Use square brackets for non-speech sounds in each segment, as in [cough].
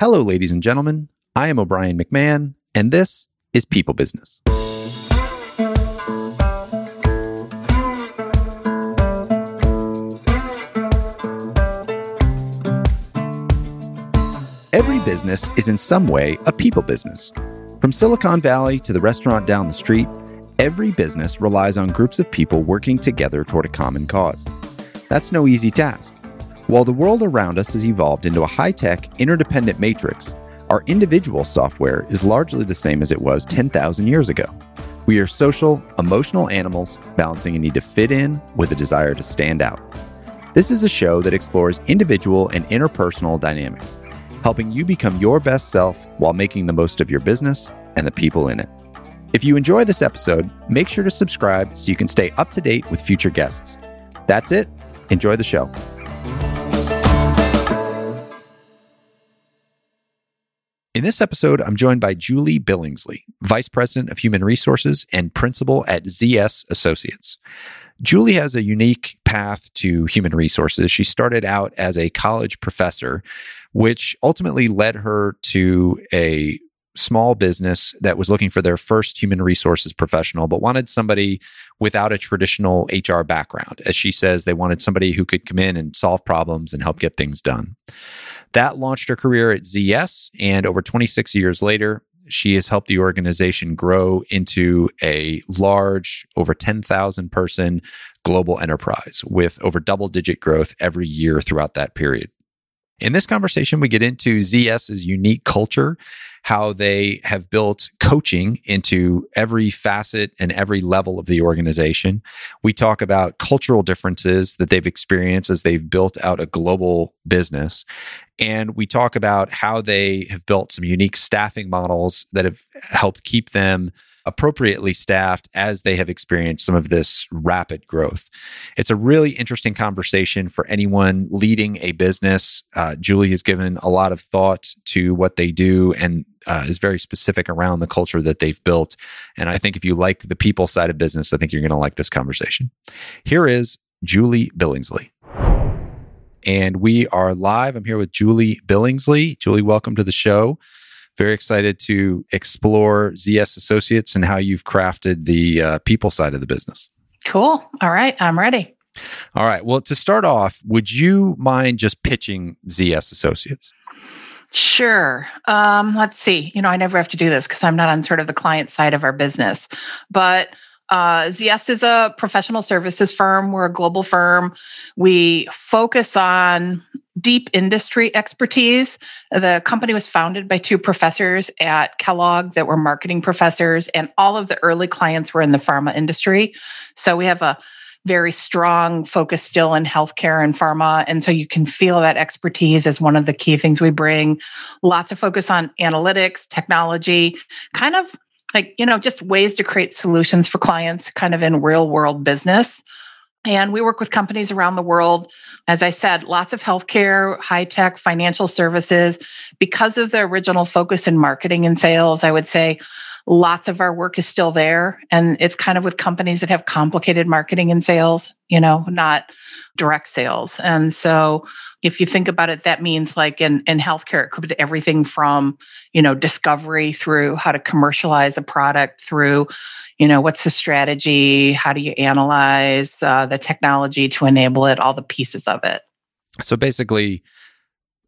Hello, ladies and gentlemen. I am O'Brien McMahon, and this is People Business. Every business is in some way a people business. From Silicon Valley to the restaurant down the street, every business relies on groups of people working together toward a common cause. That's no easy task. While the world around us has evolved into a high tech, interdependent matrix, our individual software is largely the same as it was 10,000 years ago. We are social, emotional animals balancing a need to fit in with a desire to stand out. This is a show that explores individual and interpersonal dynamics, helping you become your best self while making the most of your business and the people in it. If you enjoy this episode, make sure to subscribe so you can stay up to date with future guests. That's it. Enjoy the show. In this episode, I'm joined by Julie Billingsley, Vice President of Human Resources and Principal at ZS Associates. Julie has a unique path to human resources. She started out as a college professor, which ultimately led her to a small business that was looking for their first human resources professional, but wanted somebody without a traditional HR background. As she says, they wanted somebody who could come in and solve problems and help get things done. That launched her career at ZS, and over 26 years later, she has helped the organization grow into a large, over 10,000 person global enterprise with over double digit growth every year throughout that period. In this conversation, we get into ZS's unique culture, how they have built coaching into every facet and every level of the organization. We talk about cultural differences that they've experienced as they've built out a global business. And we talk about how they have built some unique staffing models that have helped keep them appropriately staffed as they have experienced some of this rapid growth. It's a really interesting conversation for anyone leading a business. Uh, Julie has given a lot of thought to what they do and uh, is very specific around the culture that they've built. And I think if you like the people side of business, I think you're going to like this conversation. Here is Julie Billingsley. And we are live. I'm here with Julie Billingsley. Julie, welcome to the show. Very excited to explore ZS Associates and how you've crafted the uh, people side of the business. Cool. All right. I'm ready. All right. Well, to start off, would you mind just pitching ZS Associates? Sure. Um, let's see. You know, I never have to do this because I'm not on sort of the client side of our business. But uh, ZS is a professional services firm. We're a global firm. We focus on deep industry expertise. The company was founded by two professors at Kellogg that were marketing professors, and all of the early clients were in the pharma industry. So we have a very strong focus still in healthcare and pharma. And so you can feel that expertise as one of the key things we bring. Lots of focus on analytics, technology, kind of like, you know, just ways to create solutions for clients kind of in real world business. And we work with companies around the world. As I said, lots of healthcare, high tech, financial services. Because of the original focus in marketing and sales, I would say lots of our work is still there. And it's kind of with companies that have complicated marketing and sales, you know, not direct sales. And so if you think about it, that means like in, in healthcare, it could be everything from, you know, discovery through how to commercialize a product through you know what's the strategy how do you analyze uh, the technology to enable it all the pieces of it so basically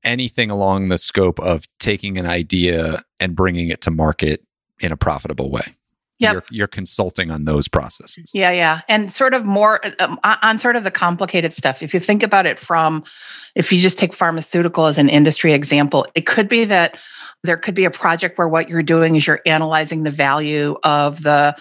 anything along the scope of taking an idea and bringing it to market in a profitable way Yep. You're, you're, consulting on those processes. Yeah, yeah. And sort of more um, on sort of the complicated stuff. If you think about it from, if you just take pharmaceutical as an industry example, it could be that there could be a project where what you're doing is you're analyzing the value of the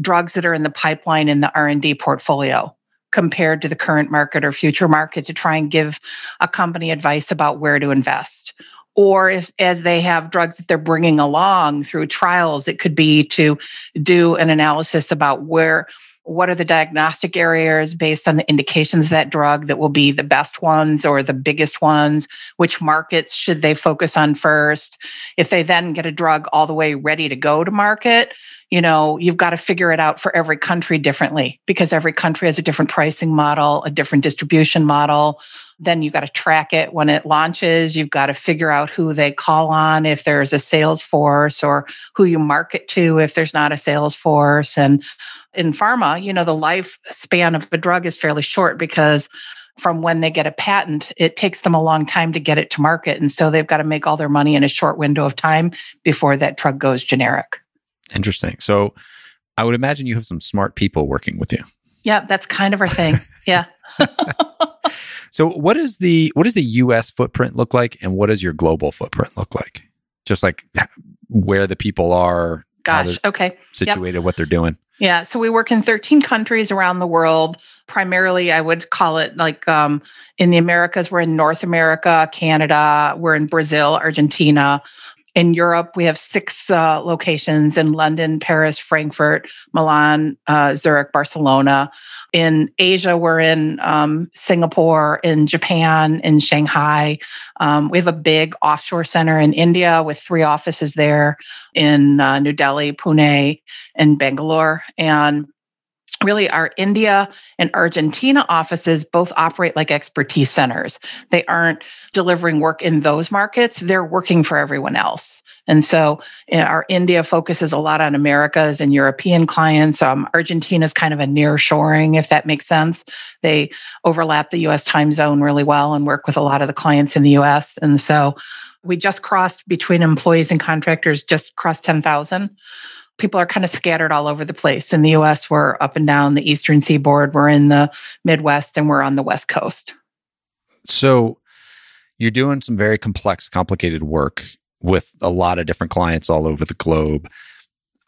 drugs that are in the pipeline in the R&D portfolio compared to the current market or future market to try and give a company advice about where to invest or if as they have drugs that they're bringing along through trials it could be to do an analysis about where what are the diagnostic areas based on the indications that drug that will be the best ones or the biggest ones? Which markets should they focus on first? If they then get a drug all the way ready to go to market you know, you've got to figure it out for every country differently because every country has a different pricing model, a different distribution model. Then you've got to track it when it launches. You've got to figure out who they call on if there's a sales force or who you market to if there's not a sales force. And in pharma, you know, the lifespan of a drug is fairly short because from when they get a patent, it takes them a long time to get it to market. And so they've got to make all their money in a short window of time before that drug goes generic. Interesting. So I would imagine you have some smart people working with you. Yeah, that's kind of our thing. yeah. [laughs] [laughs] so what is the what does the US footprint look like and what does your global footprint look like? Just like where the people are, gosh, okay. situated, yep. what they're doing. Yeah, so we work in 13 countries around the world. Primarily, I would call it like um, in the Americas, we're in North America, Canada, we're in Brazil, Argentina. In Europe, we have six uh, locations in London, Paris, Frankfurt, Milan, uh, Zurich, Barcelona. In Asia, we're in um, Singapore, in Japan, in Shanghai. Um, we have a big offshore center in India with three offices there in uh, New Delhi, Pune, and Bangalore. And really our India and Argentina offices both operate like expertise centers. They aren't delivering work in those markets, they're working for everyone else. And so eh, our India focuses a lot on Americas and European clients. Um, Argentina is kind of a near shoring, if that makes sense. They overlap the US time zone really well and work with a lot of the clients in the US. And so we just crossed between employees and contractors, just crossed 10,000 people are kind of scattered all over the place. In the US, we're up and down the eastern seaboard, we're in the Midwest, and we're on the West Coast. So you're doing some very complex, complicated work with a lot of different clients all over the globe.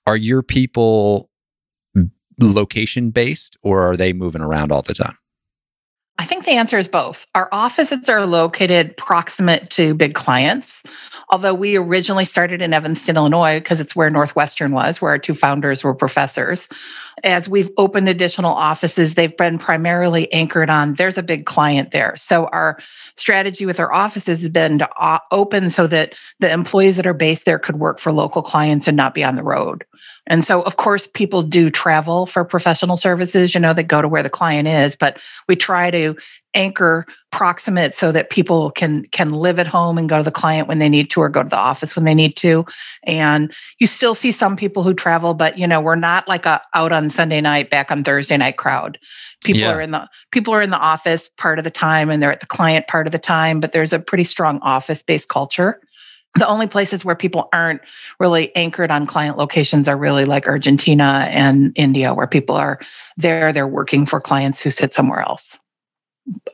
Are your people location based or are they moving around all the time? I think the answer is both. Our offices are located proximate to big clients although we originally started in Evanston, Illinois, because it's where Northwestern was, where our two founders were professors. As we've opened additional offices, they've been primarily anchored on there's a big client there. So our strategy with our offices has been to open so that the employees that are based there could work for local clients and not be on the road. And so, of course, people do travel for professional services, you know, they go to where the client is, but we try to anchor proximate so that people can can live at home and go to the client when they need to or go to the office when they need to and you still see some people who travel but you know we're not like a out on sunday night back on thursday night crowd people yeah. are in the people are in the office part of the time and they're at the client part of the time but there's a pretty strong office based culture the only places where people aren't really anchored on client locations are really like Argentina and India, where people are there, they're working for clients who sit somewhere else.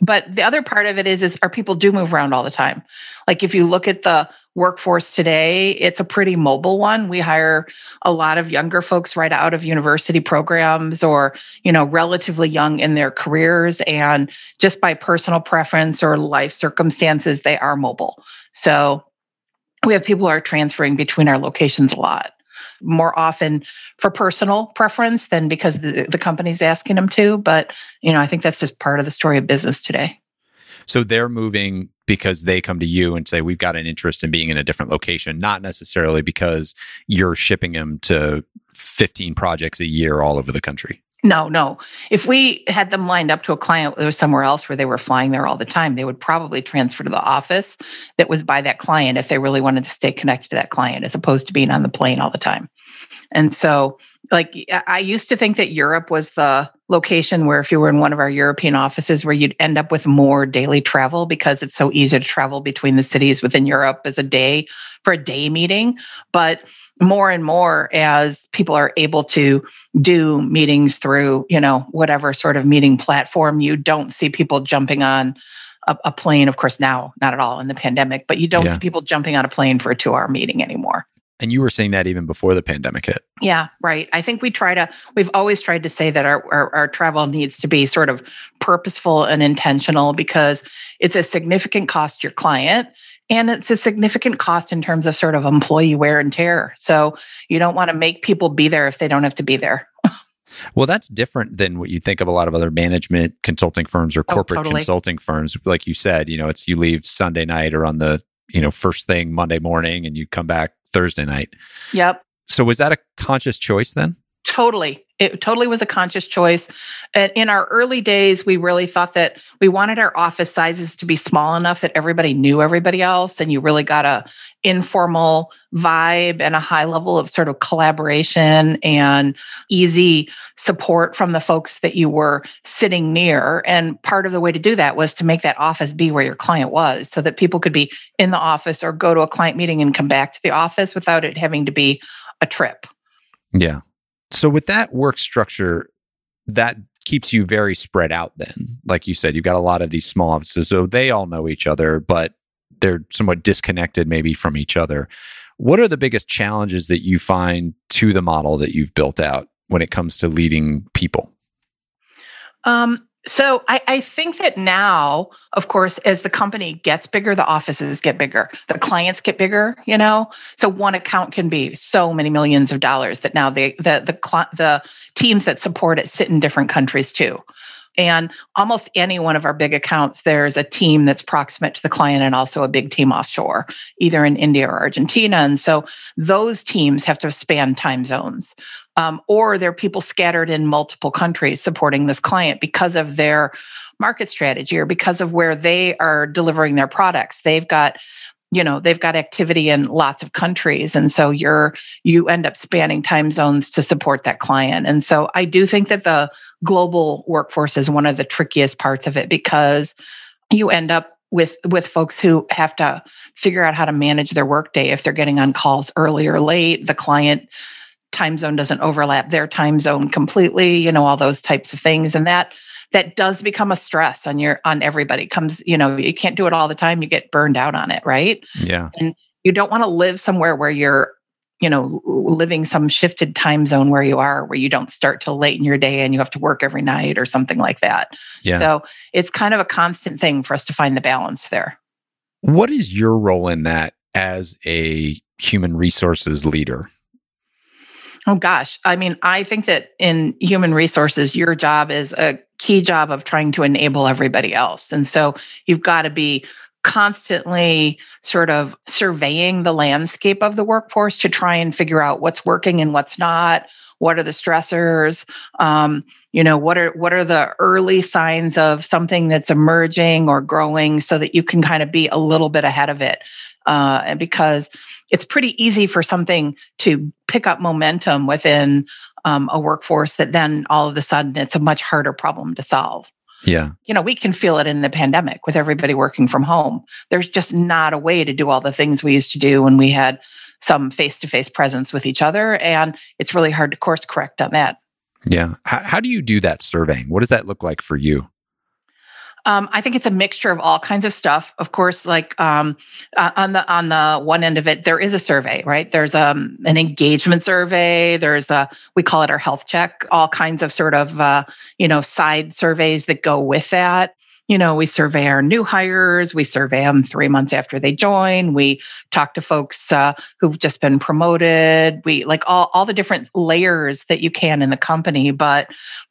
But the other part of it is, is our people do move around all the time. Like if you look at the workforce today, it's a pretty mobile one. We hire a lot of younger folks right out of university programs or, you know, relatively young in their careers. And just by personal preference or life circumstances, they are mobile. So we have people who are transferring between our locations a lot more often for personal preference than because the, the company's asking them to but you know i think that's just part of the story of business today. So they're moving because they come to you and say we've got an interest in being in a different location not necessarily because you're shipping them to 15 projects a year all over the country no, no. If we had them lined up to a client that was somewhere else where they were flying there all the time, they would probably transfer to the office that was by that client if they really wanted to stay connected to that client as opposed to being on the plane all the time. And so, like, I used to think that Europe was the location where if you were in one of our European offices where you'd end up with more daily travel because it's so easy to travel between the cities within Europe as a day for a day meeting. But more and more as people are able to do meetings through you know whatever sort of meeting platform. You don't see people jumping on a, a plane of course now not at all in the pandemic but you don't yeah. see people jumping on a plane for a two hour meeting anymore. And you were saying that even before the pandemic hit. Yeah right. I think we try to we've always tried to say that our, our, our travel needs to be sort of purposeful and intentional because it's a significant cost to your client and it's a significant cost in terms of sort of employee wear and tear. So you don't want to make people be there if they don't have to be there. [laughs] Well, that's different than what you think of a lot of other management consulting firms or oh, corporate oh, totally. consulting firms. Like you said, you know, it's you leave Sunday night or on the, you know, first thing Monday morning and you come back Thursday night. Yep. So was that a conscious choice then? Totally. It totally was a conscious choice. And in our early days, we really thought that we wanted our office sizes to be small enough that everybody knew everybody else and you really got a informal vibe and a high level of sort of collaboration and easy support from the folks that you were sitting near. And part of the way to do that was to make that office be where your client was so that people could be in the office or go to a client meeting and come back to the office without it having to be a trip. Yeah. So with that work structure, that keeps you very spread out then. Like you said, you've got a lot of these small offices. So they all know each other, but they're somewhat disconnected maybe from each other. What are the biggest challenges that you find to the model that you've built out when it comes to leading people? Um, so I, I, think that now, of course, as the company gets bigger, the offices get bigger, the clients get bigger. You know, so one account can be so many millions of dollars that now they the the the teams that support it sit in different countries too. And almost any one of our big accounts, there's a team that's proximate to the client and also a big team offshore, either in India or Argentina. And so those teams have to span time zones um, or there are people scattered in multiple countries supporting this client because of their market strategy or because of where they are delivering their products. They've got you know they've got activity in lots of countries and so you're you end up spanning time zones to support that client. And so i do think that the global workforce is one of the trickiest parts of it because you end up with with folks who have to figure out how to manage their workday if they're getting on calls early or late. The client time zone doesn't overlap their time zone completely you know all those types of things. And that that does become a stress on your on everybody. Comes you know you can't do it all the time you get burned out on it right? Yeah. And you don't want to live somewhere where you're you know living some shifted time zone where you are where you don't start till late in your day and you have to work every night or something like that. Yeah. So it's kind of a constant thing for us to find the balance there. What is your role in that as a human resources leader Oh gosh. I mean, I think that in human resources, your job is a key job of trying to enable everybody else. And so you've got to be constantly sort of surveying the landscape of the workforce to try and figure out what's working and what's not what are the stressors um, you know what are what are the early signs of something that's emerging or growing so that you can kind of be a little bit ahead of it uh, and because it's pretty easy for something to pick up momentum within um, a workforce that then all of a sudden it's a much harder problem to solve. Yeah. You know, we can feel it in the pandemic with everybody working from home. There's just not a way to do all the things we used to do when we had some face to face presence with each other. And it's really hard to course correct on that. Yeah. How, how do you do that surveying? What does that look like for you? Um, I think it's a mixture of all kinds of stuff. Of course, like um, uh, on the on the one end of it, there is a survey, right? There's um, an engagement survey. There's a we call it our health check. All kinds of sort of uh, you know side surveys that go with that you know, we survey our new hires, we survey them three months after they join, we talk to folks uh, who've just been promoted, we like all, all the different layers that you can in the company. But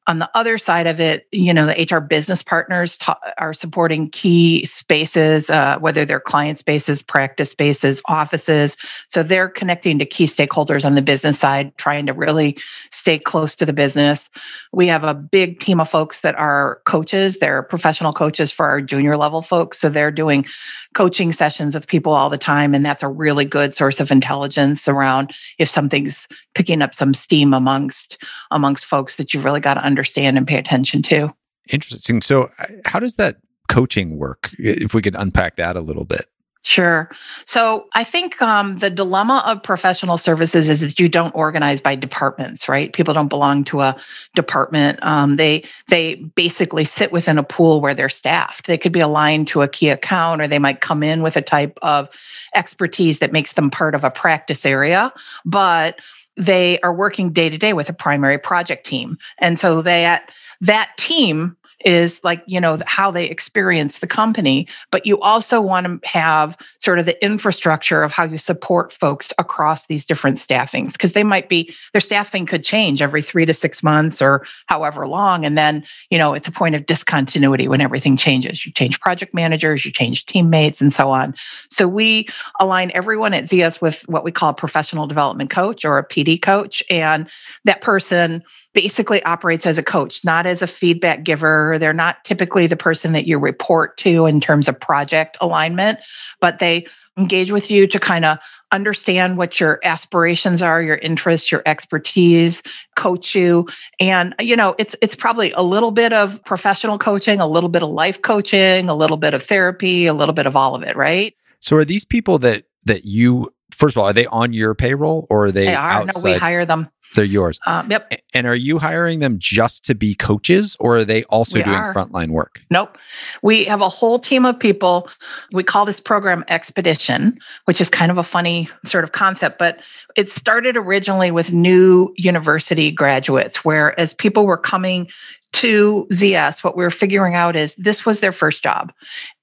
on the other side of it, you know, the HR business partners ta- are supporting key spaces, uh, whether they're client spaces, practice spaces, offices. So they're connecting to key stakeholders on the business side, trying to really stay close to the business. We have a big team of folks that are coaches, they're professional coaches for our junior level folks. So they're doing coaching sessions with people all the time. And that's a really good source of intelligence around if something's picking up some steam amongst amongst folks that you've really got to understand and pay attention to. Interesting. So how does that coaching work? If we could unpack that a little bit. Sure. So I think um, the dilemma of professional services is that you don't organize by departments, right? People don't belong to a department. Um, they they basically sit within a pool where they're staffed. They could be aligned to a key account, or they might come in with a type of expertise that makes them part of a practice area, but they are working day to day with a primary project team, and so that that team is like you know how they experience the company but you also want to have sort of the infrastructure of how you support folks across these different staffings because they might be their staffing could change every 3 to 6 months or however long and then you know it's a point of discontinuity when everything changes. You change project managers you change teammates and so on. So we align everyone at ZS with what we call a professional development coach or a PD coach and that person basically operates as a coach, not as a feedback giver. They're not typically the person that you report to in terms of project alignment, but they engage with you to kind of understand what your aspirations are, your interests, your expertise, coach you. And you know, it's it's probably a little bit of professional coaching, a little bit of life coaching, a little bit of therapy, a little bit of all of it, right? So are these people that that you first of all, are they on your payroll or are they, they are. outside? No, we hire them. They're yours. Um, yep. And are you hiring them just to be coaches or are they also We doing are. frontline work? Nope. We have a whole team of people. We call this program Expedition, which is kind of a funny sort of concept, but it started originally with new university graduates, where as people were coming to ZS, what we were figuring out is this was their first job.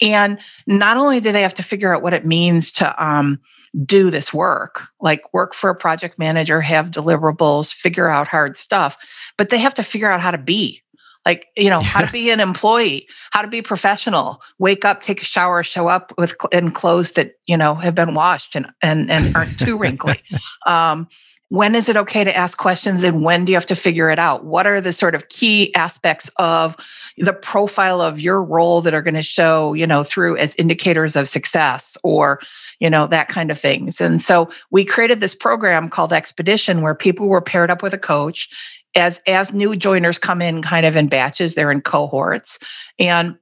And not only do they have to figure out what it means to um, do this work, like work for a project manager, have deliverables, figure out hard stuff, but they have to figure out how to be. Like you know how to be an [laughs] employee how to be professional. Wake up take a shower show up with in clothes that you know have been washed and and, and aren't too wrinkly. [laughs] Um, when is it okay to ask questions and when do you have to figure it out? What are the sort of key aspects of the profile of your role that are going to show you know through as indicators of success or you know that kind of things? And so we created this program called expedition where people were paired up with a coach. As as new joiners come in kind of in batches they're in cohorts. And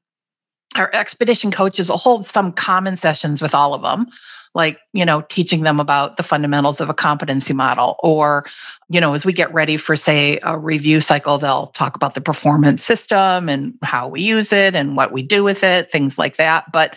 our expedition coaches will hold some common sessions with all of them like you know teaching them about the fundamentals of a competency model or you know as we get ready for say a review cycle they'll talk about the performance system and how we use it and what we do with it things like that. But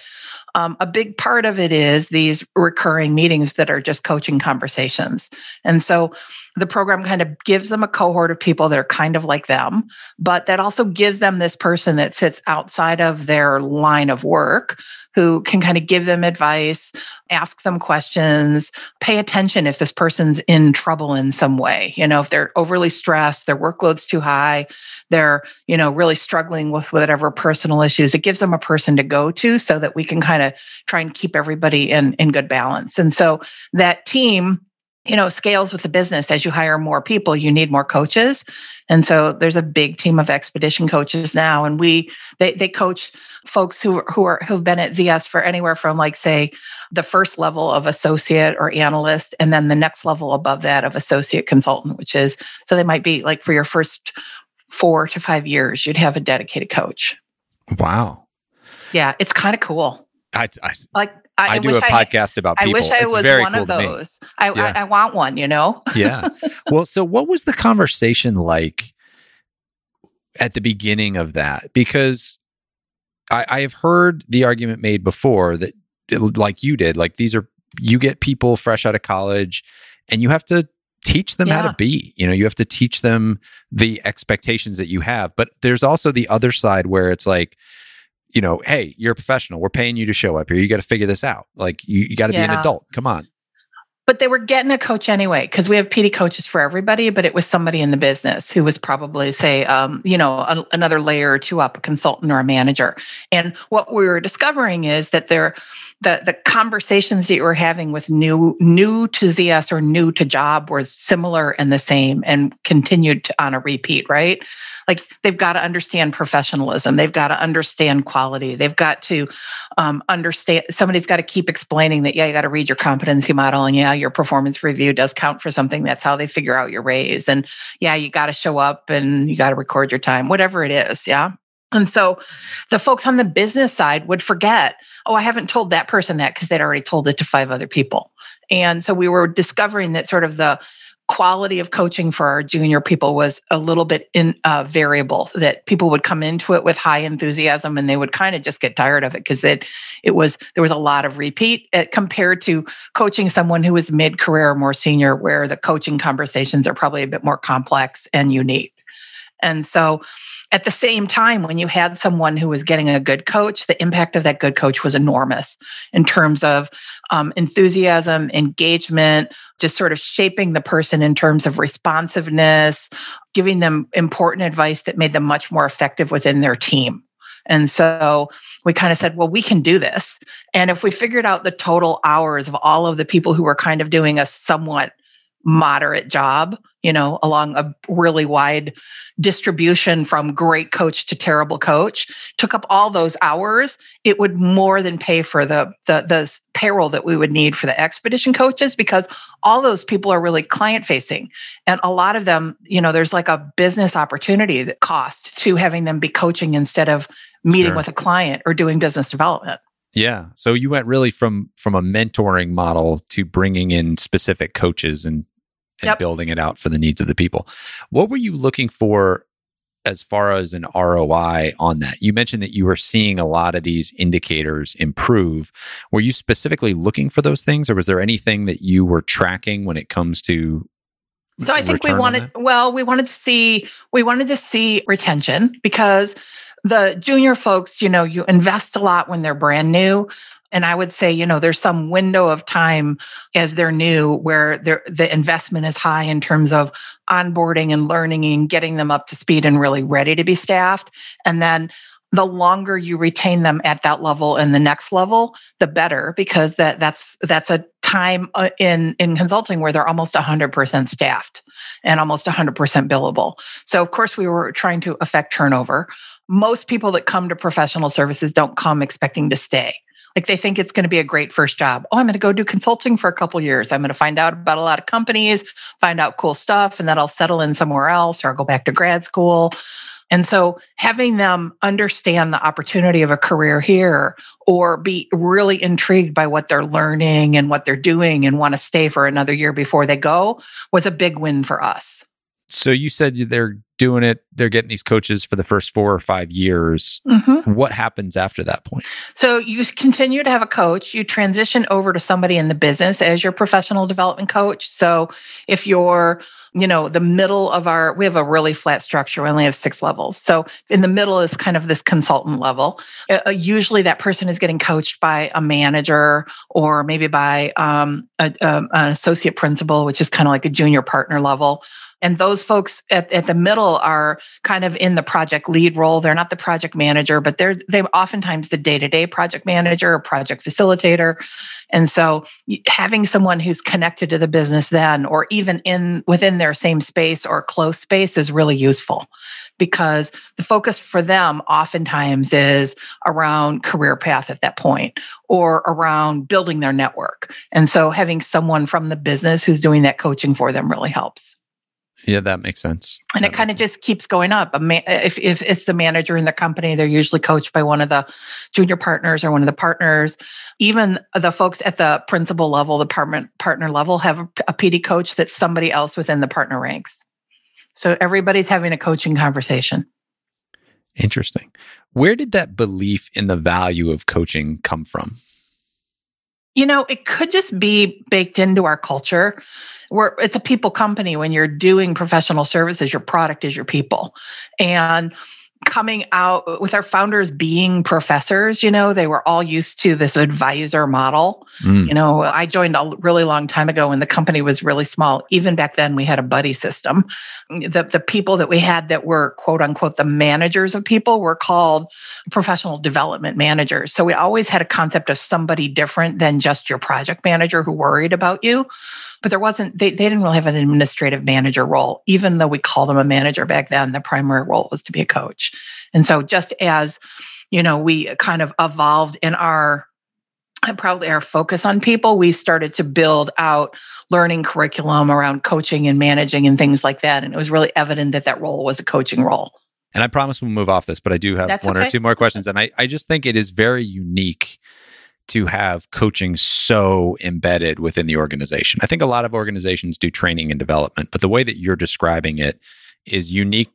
um, a big part of it is these recurring meetings that are just coaching conversations and so the program kind of gives them a cohort of people that are kind of like them, but that also gives them this person that sits outside of their line of work who can kind of give them advice, ask them questions, pay attention if this person's in trouble in some way. You know, if they're overly stressed, their workload's too high, they're, you know, really struggling with whatever personal issues, it gives them a person to go to so that we can kind of try and keep everybody in in good balance. And so that team you know scales with the business. As you hire more people you need more coaches. And so there's a big team of expedition coaches now. And we they, they coach folks who who are who've been at zs for anywhere from like say the first level of associate or analyst and then the next level above that of associate consultant which is so they might be like for your first four to five years you'd have a dedicated coach. Wow. yeah it's kind of cool I, I, like I, do a I- podcast about I wish I it's was very one cool of those. I, Yeah. I I want one, you know. [laughs] yeah. Well, so what was the conversation like at the beginning of that? Because I, I have heard the argument made before that, like you did, like these are, you get people fresh out of college and you have to teach them how to be. You know, you have to teach them the expectations that you have. But there's also the other side where it's like, you know, hey, you're a professional. We're paying you to show up here. You got to figure this out. Like, you, you got to be an adult. Come on. But they were getting a coach anyway because we have PD coaches for everybody. But it was somebody in the business who was probably say, um, you know, a, another layer or two up, a consultant or a manager. And what we were discovering is that there, the the conversations that you were having with new new to ZS or new to job were similar and the same and continued to, on a repeat. Right? Like they've got to understand professionalism. They've got to understand quality. They've got to um, understand somebody's got to keep explaining that yeah you got to read your competency model and yeah your performance review does count for something that's how they figure out your raise and yeah you got to show up and you got to record your time whatever it is yeah and so the folks on the business side would forget oh i haven't told that person that because they'd already told it to five other people. And so we were discovering that sort of the quality of coaching for our junior people was a little bit in uh, variable that people would come into it with high enthusiasm and they would kind of just get tired of it because it it was there was a lot of repeat uh, compared to coaching someone who was mid-career or more senior where the coaching conversations are probably a bit more complex and unique. And so at the same time, when you had someone who was getting a good coach, the impact of that good coach was enormous in terms of um, enthusiasm, engagement, just sort of shaping the person in terms of responsiveness, giving them important advice that made them much more effective within their team. And so we kind of said, well, we can do this. And if we figured out the total hours of all of the people who were kind of doing a somewhat moderate job, you know, along a really wide distribution from great coach to terrible coach, took up all those hours, it would more than pay for the the the payroll that we would need for the expedition coaches because all those people are really client facing. And a lot of them, you know, there's like a business opportunity that cost to having them be coaching instead of meeting sure. with a client or doing business development. Yeah. So you went really from from a mentoring model to bringing in specific coaches and and yep. building it out for the needs of the people. What were you looking for as far as an ROI on that? You mentioned that you were seeing a lot of these indicators improve. Were you specifically looking for those things, or was there anything that you were tracking when it comes to? So I think we wanted, well, we wanted to see, we wanted to see retention because the junior folks, you know, you invest a lot when they're brand new. And I would say, you know, there's some window of time as they're new where the investment is high in terms of onboarding and learning and getting them up to speed and really ready to be staffed. And then the longer you retain them at that level and the next level, the better, because that that's that's a time uh, in in consulting where they're almost 100% staffed and almost 100% billable. So of course we were trying to affect turnover. Most people that come to professional services don't come expecting to stay. Like they think it's going to be a great first job. Oh, I'm going to go do consulting for a couple years. I'm going to find out about a lot of companies, find out cool stuff, and then I'll settle in somewhere else or I'll go back to grad school. And so having them understand the opportunity of a career here or be really intrigued by what they're learning and what they're doing and want to stay for another year before they go was a big win for us. So you said they're doing it, they're getting these coaches for the first four or five years. Mm-hmm. What happens after that point? So you continue to have a coach, you transition over to somebody in the business as your professional development coach. So if you're you know the middle of our we have a really flat structure we only have six levels so in the middle is kind of this consultant level uh, usually that person is getting coached by a manager or maybe by um, a, a, an associate principal which is kind of like a junior partner level and those folks at, at the middle are kind of in the project lead role. They're not the project manager, but they're they oftentimes the day-to-day project manager or project facilitator. And so having someone who's connected to the business then or even in within their same space or close space is really useful because the focus for them oftentimes is around career path at that point or around building their network. And so having someone from the business who's doing that coaching for them really helps. Yeah, that makes sense. And that it kind of just keeps going up. Uh, if, if it's the manager in the company, they're usually coached by one of the junior partners or one of the partners. Even the folks at the principal level, the department partner level, have a, a PD coach that's somebody else within the partner ranks. So everybody's having a coaching conversation. Interesting. Where did that belief in the value of coaching come from? You know, it could just be baked into our culture we're it's a people company. When you're doing professional services your product is your people. And coming out with our founders being professors you know they were all used to this advisor model. Mm. you know i joined a really long time ago when the company was really small. Even back then we had a buddy system. The, the people that we had that were quote unquote the managers of people were called professional development managers. So we always had a concept of somebody different than just your project manager who worried about you. But there wasn't they, they didn't really have an administrative manager role even though we called them a manager back then. The primary role was to be a coach and so just as you know we kind of evolved in our probably our focus on people we started to build out learning curriculum around coaching and managing and things like that and it was really evident that that role was a coaching role and i promise we'll move off this but i do have That's one okay. or two more questions and I, I just think it is very unique to have coaching so embedded within the organization. I think a lot of organizations do training and development, but the way that you're describing it is unique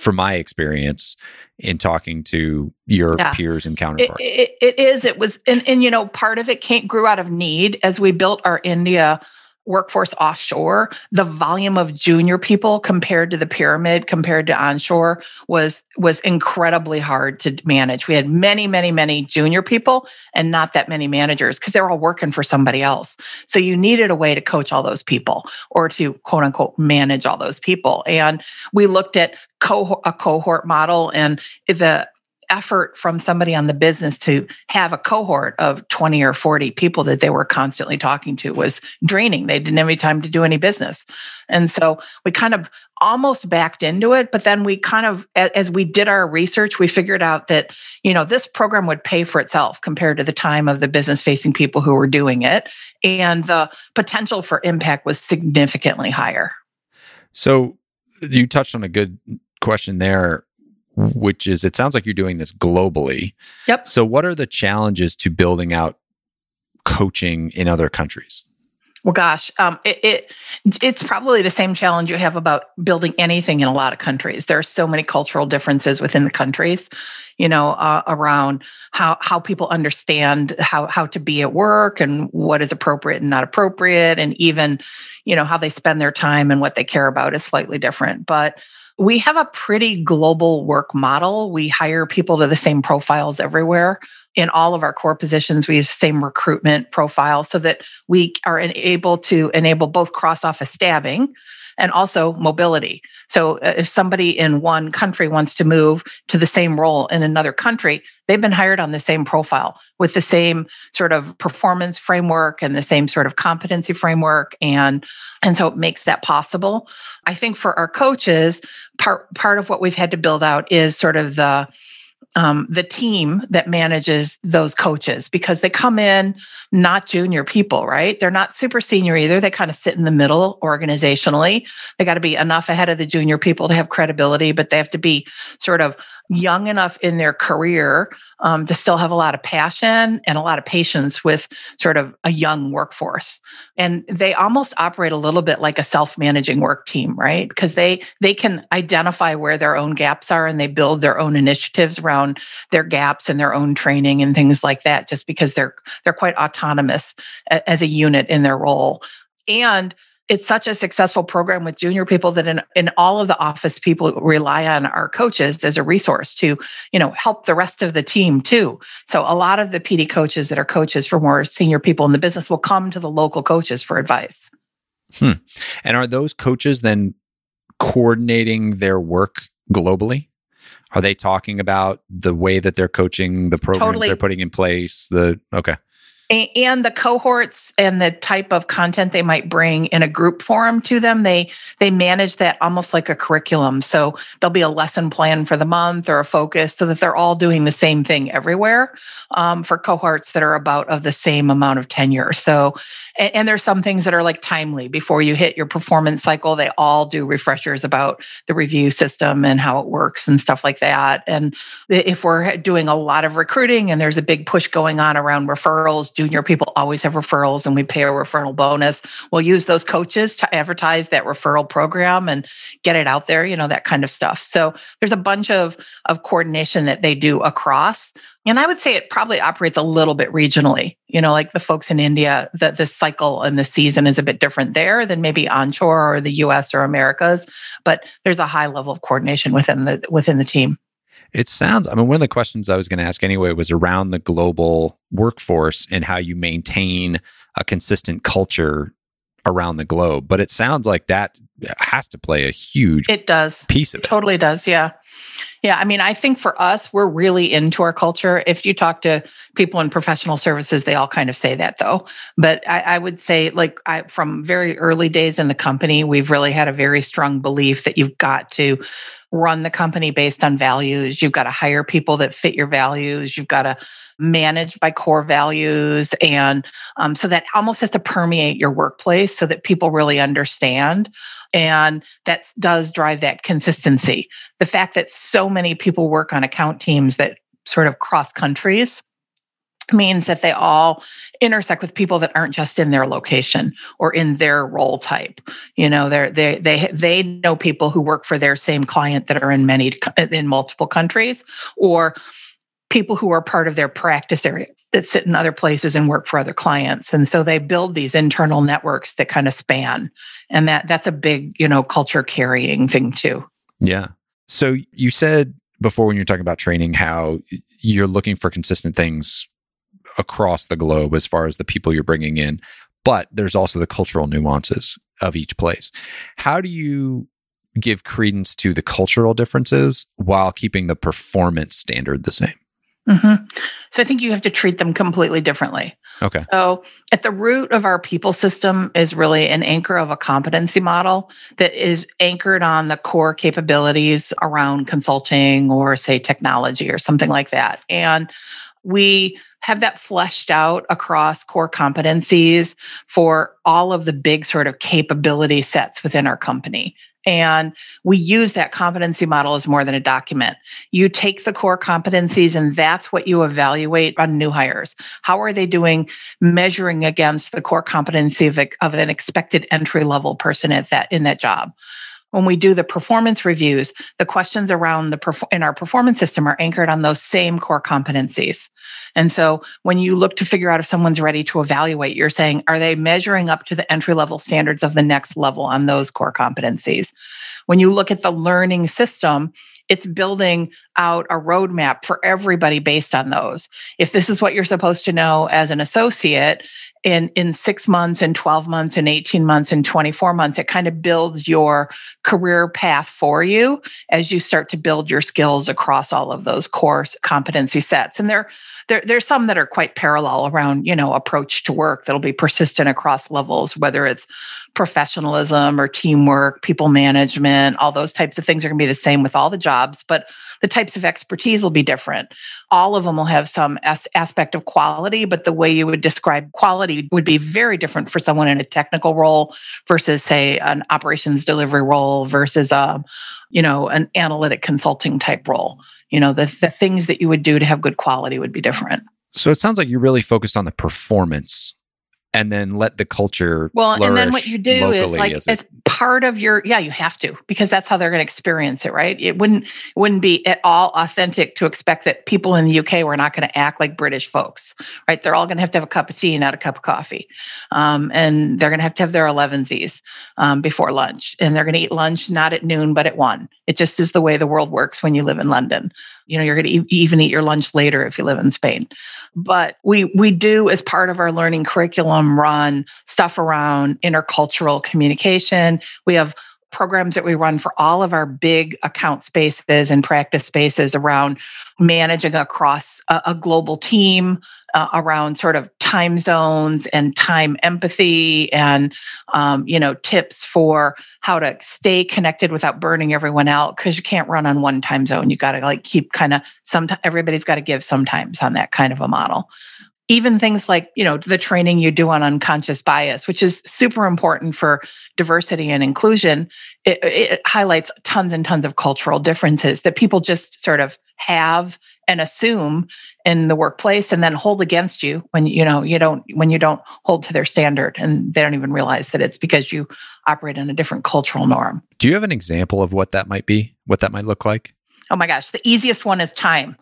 from my experience in talking to your yeah. peers and counterparts. It, it, it is. It was, and, and you know, part of it came, grew out of need as we built our India workforce offshore, the volume of junior people compared to the pyramid, compared to onshore, was was incredibly hard to manage. We had many, many, many junior people and not that many managers because they're all working for somebody else. So you needed a way to coach all those people or to quote unquote manage all those people. And we looked at cohort, a cohort model and the effort from somebody on the business to have a cohort of 20 or 40 people that they were constantly talking to was draining. They didn't have any time to do any business. And so we kind of almost backed into it, but then we kind of as we did our research, we figured out that, you know, this program would pay for itself compared to the time of the business facing people who were doing it, and the potential for impact was significantly higher. So you touched on a good question there which is it sounds like you're doing this globally. Yep. So what are the challenges to building out coaching in other countries? Well, gosh, um, it, it, it's probably the same challenge you have about building anything in a lot of countries. There are so many cultural differences within the countries, you know, uh, around how how people understand how how to be at work and what is appropriate and not appropriate, and even, you know, how they spend their time and what they care about is slightly different. But we have a pretty global work model. We hire people to the same profiles everywhere. In all of our core positions, we use the same recruitment profile so that we are able to enable both cross office stabbing and also mobility. So uh, if somebody in one country wants to move to the same role in another country, they've been hired on the same profile with the same sort of performance framework and the same sort of competency framework and and so it makes that possible. I think for our coaches, part part of what we've had to build out is sort of the um, the team that manages those coaches because they come in not junior people, right? They're not super senior either. They kind of sit in the middle organizationally. They got to be enough ahead of the junior people to have credibility, but they have to be sort of young enough in their career um, to still have a lot of passion and a lot of patience with sort of a young workforce and they almost operate a little bit like a self-managing work team right because they they can identify where their own gaps are and they build their own initiatives around their gaps and their own training and things like that just because they're they're quite autonomous as a unit in their role. And it's such a successful program with junior people that in, in all of the office people rely on our coaches as a resource to you know help the rest of the team too. So a lot of the pd coaches that are coaches for more senior people in the business will come to the local coaches for advice. Hmm. and are those coaches then coordinating their work globally are they talking about the way that they're coaching the programs totally. they're putting in place the okay and the cohorts and the type of content they might bring in a group forum to them they they manage that almost like a curriculum. So there'll be a lesson plan for the month or a focus so that they're all doing the same thing everywhere um, for cohorts that are about of the same amount of tenure. So and, and there's some things that are like timely. Before you hit your performance cycle they all do refreshers about the review system and how it works and stuff like that. And if we're doing a lot of recruiting and there's a big push going on around referrals junior people always have referrals and we pay a referral bonus. We'll use those coaches to advertise that referral program and get it out there, you know, that kind of stuff. So there's a bunch of, of coordination that they do across. And I would say it probably operates a little bit regionally. You know, like the folks in India, that the cycle and the season is a bit different there than maybe onshore or the US or Americas. But there's a high level of coordination within the within the team. It sounds, I mean, one of the questions I was going to ask anyway was around the global workforce and how you maintain a consistent culture around the globe. But it sounds like that has to play a huge it does piece of it. Totally does. Yeah. Yeah. I mean, I think for us, we're really into our culture. If you talk to people in professional services, they all kind of say that though. But I, I would say, like, I, from very early days in the company, we've really had a very strong belief that you've got to run the company based on values. You've got to hire people that fit your values. You've got to manage by core values. And um, so that almost has to permeate your workplace so that people really understand. And that does drive that consistency. The fact that so many people work on account teams that sort of cross countries means that they all intersect with people that aren't just in their location or in their role type. You know they they they they know people who work for their same client that are in many in multiple countries or people who are part of their practice area that sit in other places and work for other clients. And so they build these internal networks that kind of span. And that that's a big you know culture carrying thing too. Yeah so you said before when you're talking about training how you're looking for consistent things across the globe as far as the people you're bringing in but there's also the cultural nuances of each place. How do you give credence to the cultural differences while keeping the performance standard the same Mm-hmm. So I think you have to treat them completely differently. Okay. So at the root of our people system is really an anchor of a competency model that is anchored on the core capabilities around consulting or say technology or something like that. And we have that fleshed out across core competencies for all of the big sort of capability sets within our company. And we use that competency model as more than a document. You take the core competencies, and that's what you evaluate on new hires. How are they doing measuring against the core competency of, of an expected entry level person at that in that job? When we do the performance reviews, the questions around the perf- in our performance system are anchored on those same core competencies. And so when you look to figure out if someone's ready to evaluate, you're saying, are they measuring up to the entry level standards of the next level on those core competencies? When you look at the learning system, it's building out a roadmap for everybody based on those. If this is what you're supposed to know as an associate, in in 6 months and 12 months and 18 months and 24 months it kind of builds your career path for you as you start to build your skills across all of those core competency sets and there there, there's some that are quite parallel around you know approach to work that'll be persistent across levels whether it's professionalism or teamwork people management all those types of things are going to be the same with all the jobs but the types of expertise will be different. All of them will have some as- aspect of quality but the way you would describe quality would be very different for someone in a technical role versus say an operations delivery role versus a um, you know an analytic consulting type role. You know the, the things that you would do to have good quality would be different. So it sounds like you're really focused on the performance and then let the culture well and then what you do is like as it's part of your yeah you have to because that's how they're going to experience it right? It wouldn't it wouldn't be at all authentic to expect that people in the uk were not going to act like british folks right? They're all going to have to have a cup of tea not a cup of coffee. Um, and they're going to have to have their 11sies um, before lunch. And they're going to eat lunch not at noon but at one. It just is the way the world works when you live in london you know you're going to e- even eat your lunch later if you live in spain. But we we do as part of our learning curriculum run stuff around intercultural communication. We have programs that we run for all of our big account spaces and practice spaces around managing across a, a global team uh, around sort of time zones and time empathy and um, you know tips for how to stay connected without burning everyone out because you can't run on one time zone. You got to like keep kind of some everybody's got to give sometimes on that kind of a model. Even things like you know the training you do on unconscious bias which is super important for diversity and inclusion it, it, highlights tons and tons of cultural differences that people just sort of have and assume in the workplace and then hold against you when you know you don't when you don't hold to their standard and they don't even realize that it's because you operate in a different cultural norm. Do you have an example of what that might be what that might look like? Oh my gosh the easiest one is time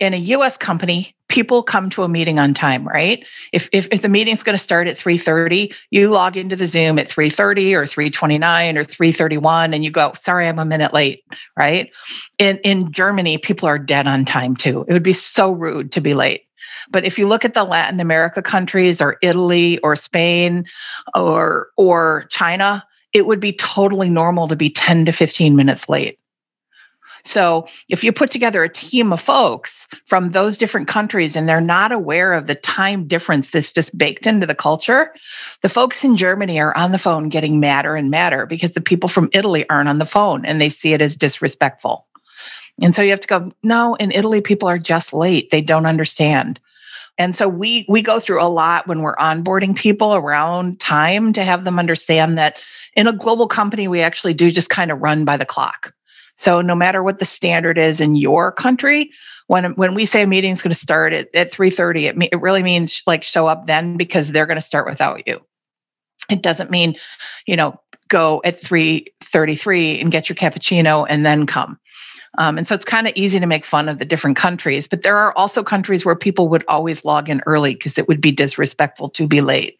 in a US company, people come to a meeting on time, right? If if, if the meeting's going to start at 3:30, you log into the Zoom at 3:30 or 3:29 or 3:31 and you go, "Sorry, I'm a minute late," right? In in Germany, people are dead on time too. It would be so rude to be late. But if you look at the Latin America countries or Italy or Spain or or China, it would be totally normal to be 10 to 15 minutes late. So if you put together a team of folks from those different countries and they're not aware of the time difference that's just baked into the culture, the folks in Germany are on the phone getting madder and madder because the people from Italy aren't on the phone and they see it as disrespectful. And so you have to go, no, in Italy, people are just late. They don't understand. And so we we go through a lot when we're onboarding people around time to have them understand that in a global company, we actually do just kind of run by the clock. So no matter what the standard is in your country, when when we say a meeting is going to start at, at 3:30, it, it really means like show up then because they're going to start without you. It doesn't mean, you know, go at 3:33 and get your cappuccino and then come. Um, and so it's kind of easy to make fun of the different countries, but there are also countries where people would always log in early because it would be disrespectful to be late.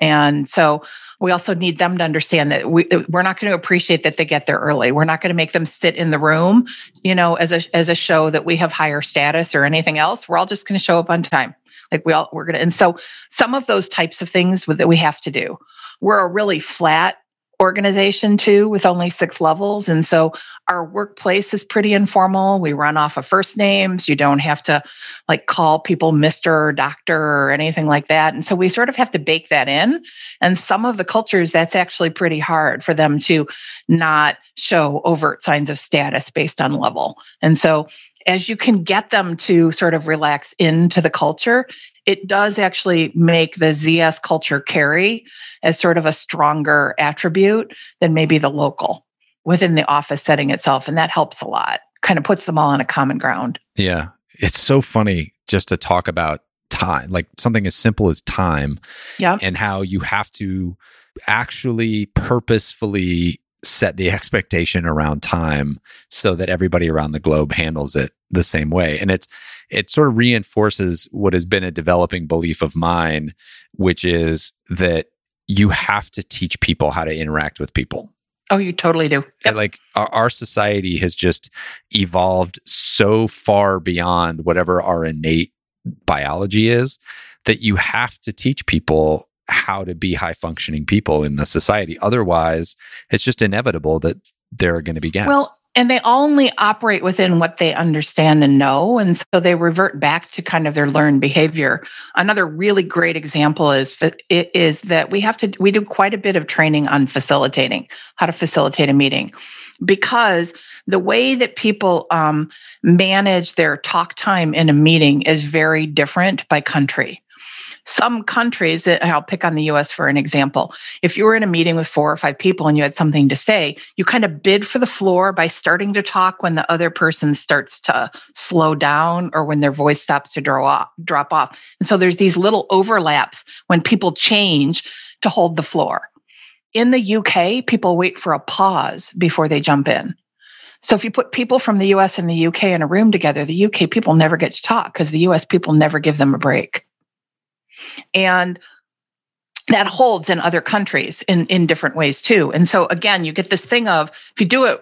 And so we also need them to understand that we we're not going to appreciate that they get there early. We're not going to make them sit in the room, you know, as a as a show that we have higher status or anything else. We're all just going to show up on time. Like we all we're going to and so some of those types of things that we have to do. We're a really flat organization too with only six levels. And so our workplace is pretty informal. We run off of first names. You don't have to like call people mr or doctor or anything like that. And so we sort of have to bake that in. And some of the cultures that's actually pretty hard for them to not show overt signs of status based on level. And so as you can get them to sort of relax into the culture, it does actually make the ZS culture carry as sort of a stronger attribute than maybe the local within the office setting itself. And that helps a lot, kind of puts them all on a common ground. Yeah. It's so funny just to talk about time, like something as simple as time. Yeah. And how you have to actually purposefully set the expectation around time so that everybody around the globe handles it the same way and it's it sort of reinforces what has been a developing belief of mine which is that you have to teach people how to interact with people oh you totally do yep. like our, our society has just evolved so far beyond whatever our innate biology is that you have to teach people how to be high functioning people in the society. Otherwise, it's just inevitable that there are going to be gaps. Well, and they only operate within what they understand and know. And so they revert back to kind of their learned behavior. Another really great example is, is that we have to, we do quite a bit of training on facilitating, how to facilitate a meeting. Because the way that people um, manage their talk time in a meeting is very different by country some countries I'll pick on the US for an example. If you were in a meeting with four or five people and you had something to say, you kind of bid for the floor by starting to talk when the other person starts to slow down or when their voice stops to off, drop off. And so there's these little overlaps when people change to hold the floor. In the UK, people wait for a pause before they jump in. So if you put people from the US and the UK in a room together, the UK people never get to talk because the US people never give them a break. And that holds in other countries in, in different ways too. And so again, you get this thing of if you do it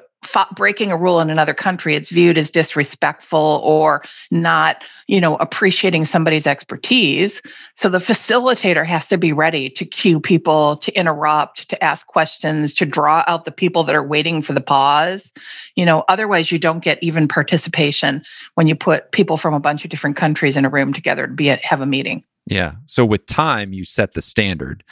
breaking a rule in another country it's viewed as disrespectful or not you know appreciating somebody's expertise. So the facilitator has to be ready to cue people to interrupt to ask questions to draw out the people that are waiting for the pause. You know otherwise you don't get even participation when you put people from a bunch of different countries in a room together to be at, have a meeting yeah. So with time, you set the standard,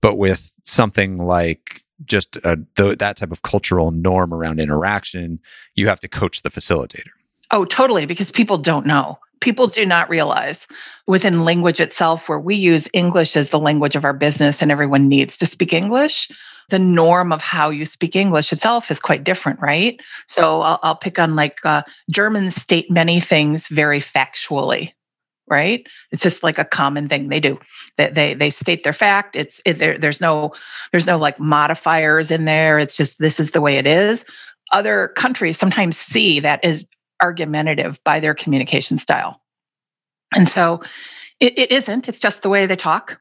but with something like just a, th- that type of cultural norm around interaction, you have to coach the facilitator. Oh, totally. Because people don't know. People do not realize within language itself, where we use English as the language of our business and everyone needs to speak English, the norm of how you speak English itself is quite different, right? So I'll, I'll pick on like uh, Germans state many things very factually, right? It's just like a common thing they do. They they, they state their fact. It's it, there, there's no there's no like modifiers in there. It's just this is the way it is. Other countries sometimes see that as argumentative by their communication style. And so it, it isn't. It's just the way they talk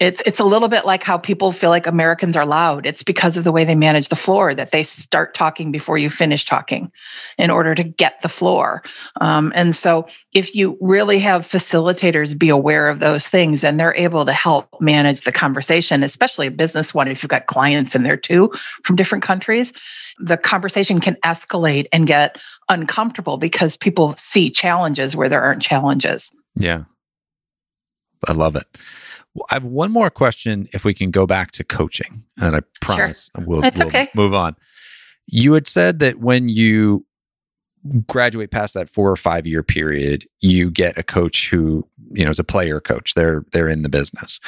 it's it's a little bit like how people feel like Americans are loud. It's because of the way they manage the floor that they start talking before you finish talking, in order to get the floor. Um, and so, if you really have facilitators be aware of those things, and they're able to help manage the conversation, especially a business one, if you've got clients in there too from different countries, the conversation can escalate and get uncomfortable because people see challenges where there aren't challenges. Yeah, I love it. I have one more question if we can go back to coaching, and I promise sure. we'll, we'll okay. move on. You had said that when you graduate past that four or five year period, you get a coach who, you know, is a player coach. They're they're in the business.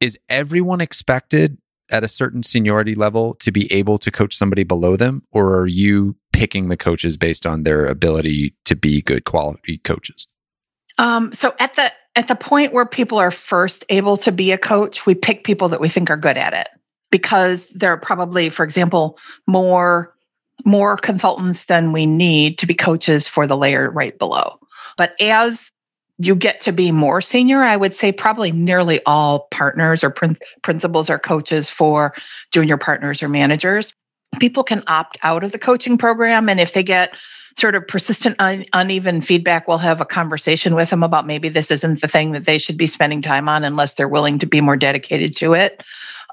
Is everyone expected at a certain seniority level to be able to coach somebody below them, or are you picking the coaches based on their ability to be good quality coaches? Um, so at the at the point where people are first able to be a coach, we pick people that we think are good at it because they're probably, for example, more more consultants than we need to be coaches for the layer right below. But as you get to be more senior, I would say probably nearly all partners or prin- principals or coaches for junior partners or managers. People can opt out of the coaching program. And if they get sort of persistent un- uneven feedback, we'll have a conversation with them about maybe this isn't the thing that they should be spending time on unless they're willing to be more dedicated to it.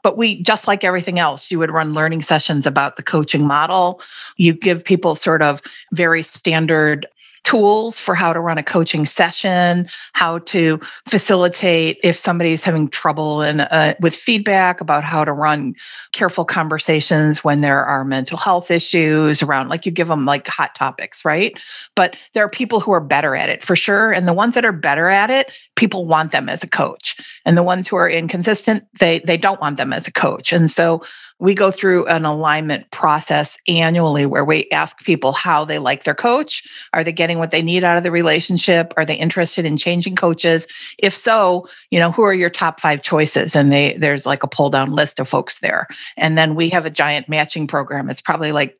But we, just like everything else, you would run learning sessions about the coaching model. You give people sort of very standard tools for how to run a coaching session, how to facilitate if somebody's having trouble in, uh, with feedback about how to run careful conversations when there are mental health issues around, like you give them like hot topics, right? But there are people who are better at it for sure. And the ones that are better at it, people want them as a coach. And the ones who are inconsistent, they they don't want them as a coach. And so we go through an alignment process annually where we ask people how they like their coach. Are they getting what they need out of the relationship? Are they interested in changing coaches? If so, you know, who are your top five choices? And they there's like a pull down list of folks there. And then we have a giant matching program. It's probably like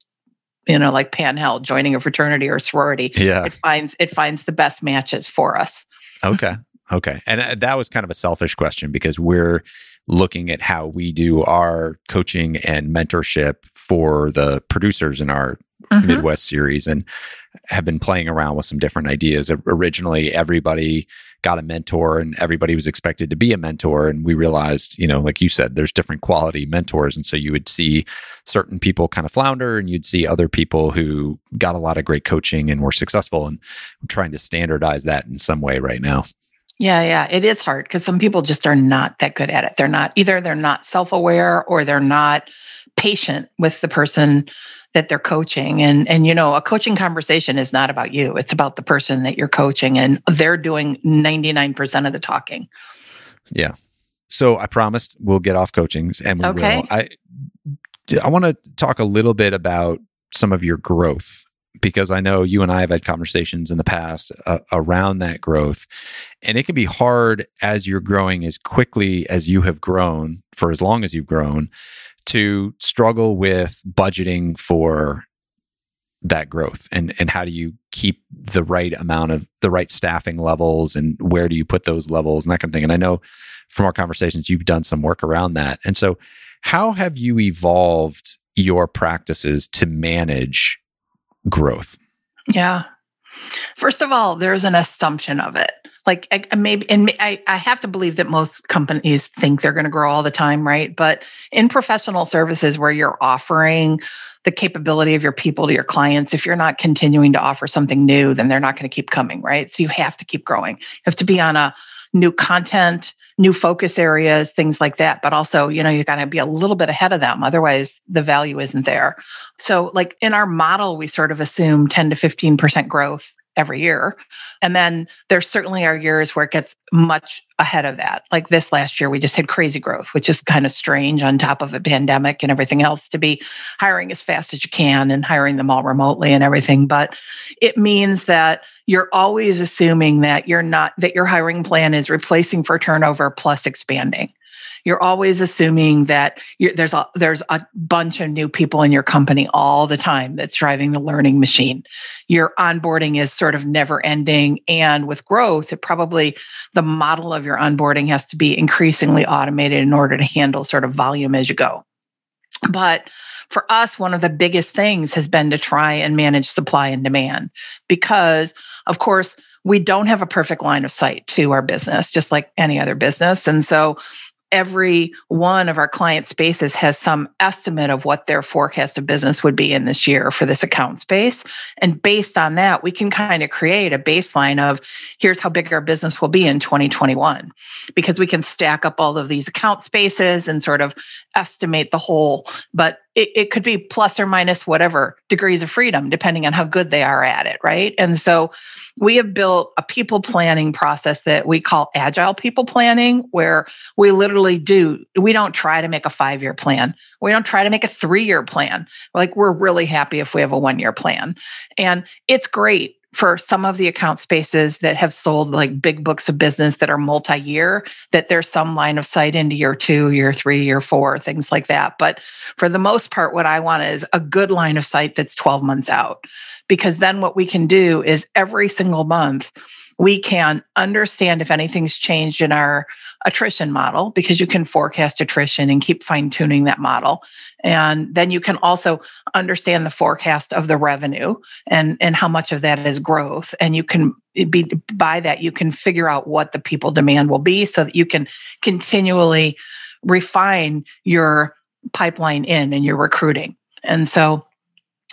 you know like panhell joining a fraternity or sorority yeah it finds it finds the best matches for us okay okay and uh, that was kind of a selfish question because we're looking at how we do our coaching and mentorship for the producers in our mm-hmm. Midwest series and have been playing around with some different ideas. Originally, everybody got a mentor and everybody was expected to be a mentor. And we realized, you know, like you said, there's different quality mentors. And so you would see certain people kind of flounder and you'd see other people who got a lot of great coaching and were successful. And we're trying to standardize that in some way right now. Yeah, yeah, it is hard because some people just are not that good at it. They're not either they're not self-aware or they're not patient with the person that they're coaching. And and you know a coaching conversation is not about you. It's about the person that you're coaching and they're doing 99% of the talking. Yeah. So i promised we'll get off coachings and we okay. will i i want to talk a little bit about some of your growth because I know you and I have had conversations in the past uh, around that growth. And it can be hard as you're growing as quickly as you have grown for as long as you've grown to struggle with budgeting for that growth. And and how do you keep the right amount of the right staffing levels and where do you put those levels and that kind of thing. And i know from our conversations you've done some work around that. And so how have you evolved your practices to manage growth? Yeah. First of all, there's an assumption of it. Like I, maybe, and I, I have to believe that most companies think they're going to grow all the time, right? But in professional services where you're offering the capability of your people to your clients, if you're not continuing to offer something new, then they're not going to keep coming, right? So you have to keep growing. You have to be on a new content, new focus areas, things like that. But also, you know, you got to be a little bit ahead of them. Otherwise, the value isn't there. So, like in our model, we sort of assume 10 to 15% growth every year. And then there certainly are years where it gets much ahead of that. Like this last year, we just had crazy growth, which is kind of strange on top of a pandemic and everything else to be hiring as fast as you can and hiring them all remotely and everything. But it means that you're always assuming that you're not, that your hiring plan is replacing for turnover plus expanding you're always assuming that there's a there's a bunch of new people in your company all the time that's driving the learning machine. Your onboarding is sort of never ending, and with growth, it probably the model of your onboarding has to be increasingly automated in order to handle sort of volume as you go. But for us, one of the biggest things has been to try and manage supply and demand because, of course, we don't have a perfect line of sight to our business, just like any other business. And so every one of our client spaces has some estimate of what their forecast of business would be in this year for this account space. And based on that, we can kind of create a baseline of here's how big our business will be in 2021, because we can stack up all of these account spaces and sort of estimate the whole. But it, it could be plus or minus whatever degrees of freedom, depending on how good they are at it. Right. And so we have built a people planning process that we call agile people planning, where we literally do, we don't try to make a five year plan. We don't try to make a three year plan. Like we're really happy if we have a one year plan. And it's great for some of the account spaces that have sold like big books of business that are multi-year that there's some line of sight into year two year three year four things like that. But for the most part what i want is a good line of sight that's 12 months out. Because then what we can do is every single month we can understand if anything's changed in our attrition model because you can forecast attrition and keep fine tuning that model. And then you can also understand the forecast of the revenue and, and how much of that is growth. And you can be by that, you can figure out what the people demand will be so that you can continually refine your pipeline in and your recruiting. And so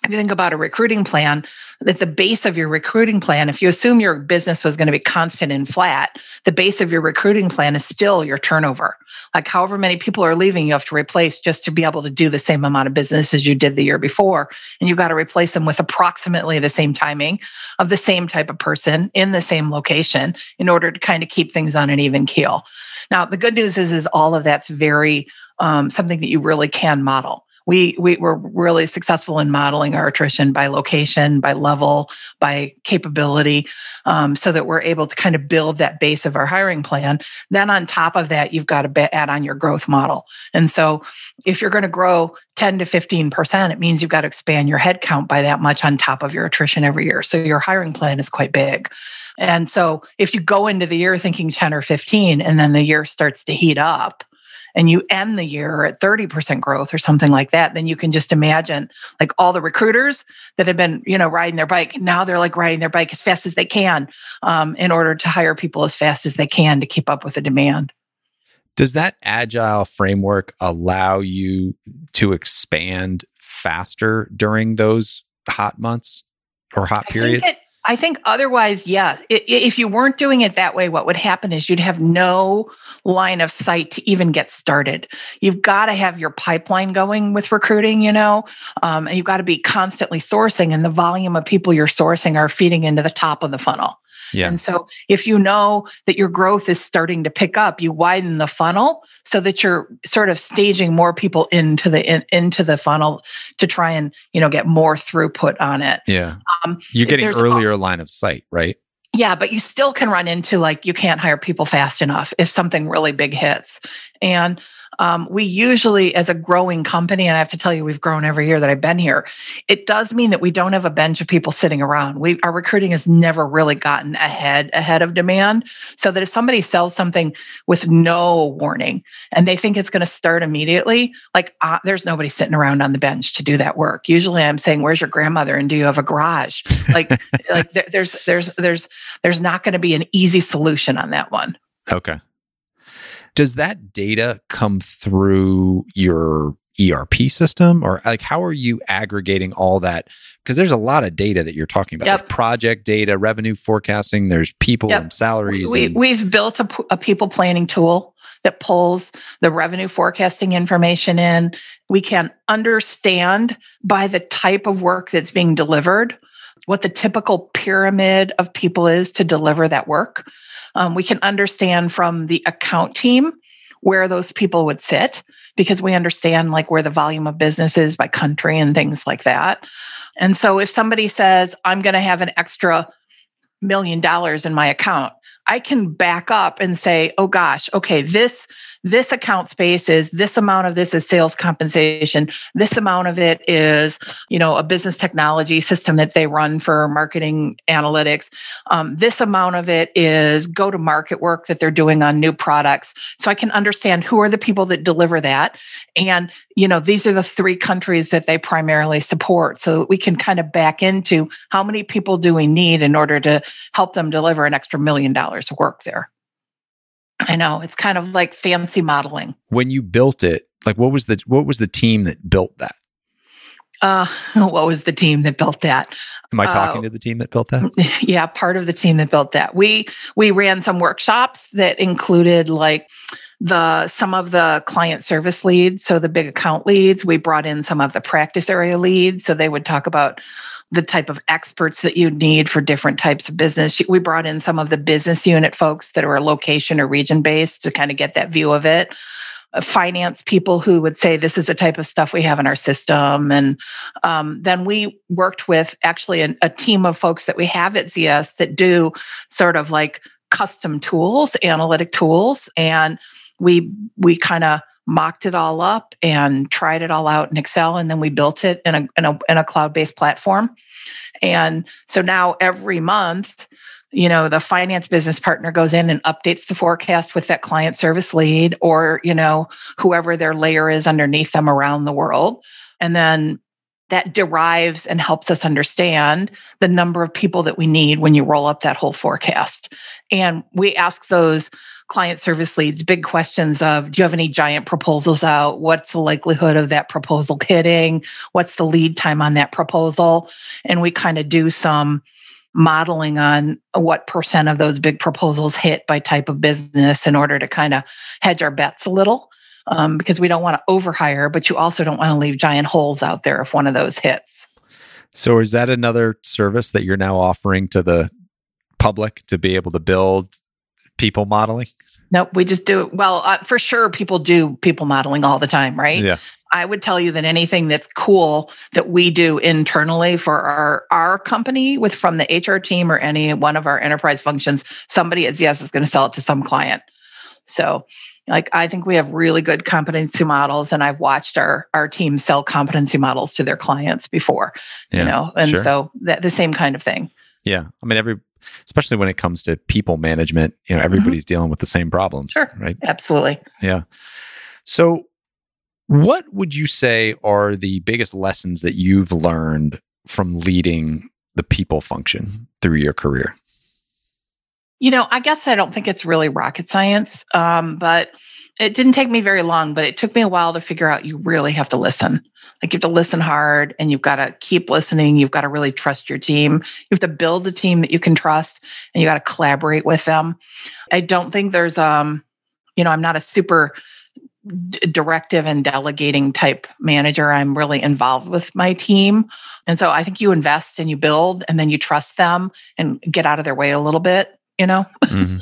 if you think about a recruiting plan, at the base of your recruiting plan, if you assume your business was going to be constant and flat, the base of your recruiting plan is still your turnover. Like however many people are leaving, you have to replace just to be able to do the same amount of business as you did the year before. And you've got to replace them with approximately the same timing of the same type of person in the same location in order to kind of keep things on an even keel. Now, the good news is, is all of that's very um, something that you really can model we we were really successful in modeling our attrition by location, by level, by capability, um, so that we're able to kind of build that base of our hiring plan. Then on top of that, you've got to add on your growth model. And so, if you're going to grow 10 to 15 percent, it means you've got to expand your headcount by that much on top of your attrition every year. So your hiring plan is quite big. And so if you go into the year thinking 10 or 15 and then the year starts to heat up, and you end the year at 30% growth or something like that, then you can just imagine like all the recruiters that have been, you know, riding their bike. Now they're like riding their bike as fast as they can um, in order to hire people as fast as they can to keep up with the demand. Does that agile framework allow you to expand faster during those hot months or hot periods? It, I think otherwise, yeah. If you weren't doing it that way, what would happen is you'd have no line of sight to even get started. You've got to have your pipeline going with recruiting, you know, um, and you've got to be constantly sourcing, and the volume of people you're sourcing are feeding into the top of the funnel. Yeah. And so if you know that your growth is starting to pick up, you widen the funnel so that you're sort of staging more people into the in, into the funnel to try and, you know, get more throughput on it. Yeah. Um, you're getting earlier line of sight, right? Yeah, but you still can run into like you can't hire people fast enough if something really big hits. And um, we usually, as a growing company, and I have to tell you, we've grown every year that I've been here. It does mean that we don't have a bench of people sitting around. We our recruiting has never really gotten ahead ahead of demand, so that if somebody sells something with no warning and they think it's going to start immediately, like uh, there's nobody sitting around on the bench to do that work. Usually, I'm saying, "Where's your grandmother?" and "Do you have a garage?" Like, [laughs] like there, there's there's there's there's not going to be an easy solution on that one. Okay. Does that data come through your ERP system or like how are you aggregating all that? Because there's a lot of data that you're talking about. Yep. There's project data, revenue forecasting, there's people yep. and salaries. We, and- we've built a, a people planning tool that pulls the revenue forecasting information in. We can understand by the type of work that's being delivered what the typical pyramid of people is to deliver that work. Um, we can understand from the account team where those people would sit because we understand like where the volume of business is by country and things like that. And so if somebody says, I'm going to have an extra million dollars in my account, I can back up and say, oh gosh, okay, this this account space is this amount of this is sales compensation this amount of it is you know a business technology system that they run for marketing analytics. Um, this amount of it is go to market work that they're doing on new products. So i can understand who are the people that deliver that. And you know these are the three countries that they primarily support. So we can kind of back into how many people do we need in order to help them deliver an extra million dollars of work there I know it's kind of like fancy modeling. When you built it, like what was the what was the team that built that? Uh, [laughs] what was the team that built that? Am I talking uh, to the team that built that? [laughs] Yeah, part of the team that built that. We we ran some workshops that included like the some of the client service leads, so the big account leads. We brought in some of the practice area leads, so they would talk about the type of experts that you need for different types of business. We brought in some of the business unit folks that are location or region based to kind of get that view of it. finance people who would say this is the type of stuff we have in our system and um, then we worked with actually a, a team of folks that we have at zs that do sort of like custom tools analytic tools and we we kind of mocked it all up and tried it all out in excel and then we built it in a in a, in a cloud-based platform. And so now every month you know the finance business partner goes in and updates the forecast with that client service lead or you know whoever their layer is underneath them around the world. And then that derives and helps us understand the number of people that we need when you roll up that whole forecast. And we ask those client service leads big questions of do you have any giant proposals out? What's the likelihood of that proposal hitting? What's the lead time on that proposal? And we kind of do some modeling on what percent of those big proposals hit by type of business in order to kind of hedge our bets a little um, because we don't want to overhire, but you also don't want to leave giant holes out there if one of those hits. So, is that another service that you're now offering to the public to be able to build people modeling? Nope, we just do it. Well, uh, for sure, people do people modeling all the time, right? Yeah. I would tell you that anything that's cool that we do internally for our our company with from the HR team or any one of our enterprise functions, somebody at ZS is going to sell it to some client. So like I think we have really good competency models and I've watched our our team sell competency models to their clients before. Yeah, you know, and sure. so that the same kind of thing. Yeah. I mean every especially when it comes to people management, you know, mm-hmm. everybody's mm-hmm. dealing with the same problems. Sure. Right. Absolutely. Yeah. So what would you say are the biggest lessons that you've learned from leading the people function through your career? You know, I guess I don't think it's really rocket science, um, but it didn't take me very long, but it took me a while to figure out you really have to listen. Like you have to listen hard and you've got to keep listening. You've got to really trust your team. You have to build a team that you can trust and you got to collaborate with them. I don't think there's um, you know, I'm not a super d- directive and delegating type manager. I'm really involved with my team. And so I think you invest and you build and then you trust them and get out of their way a little bit, you know? mm-hmm.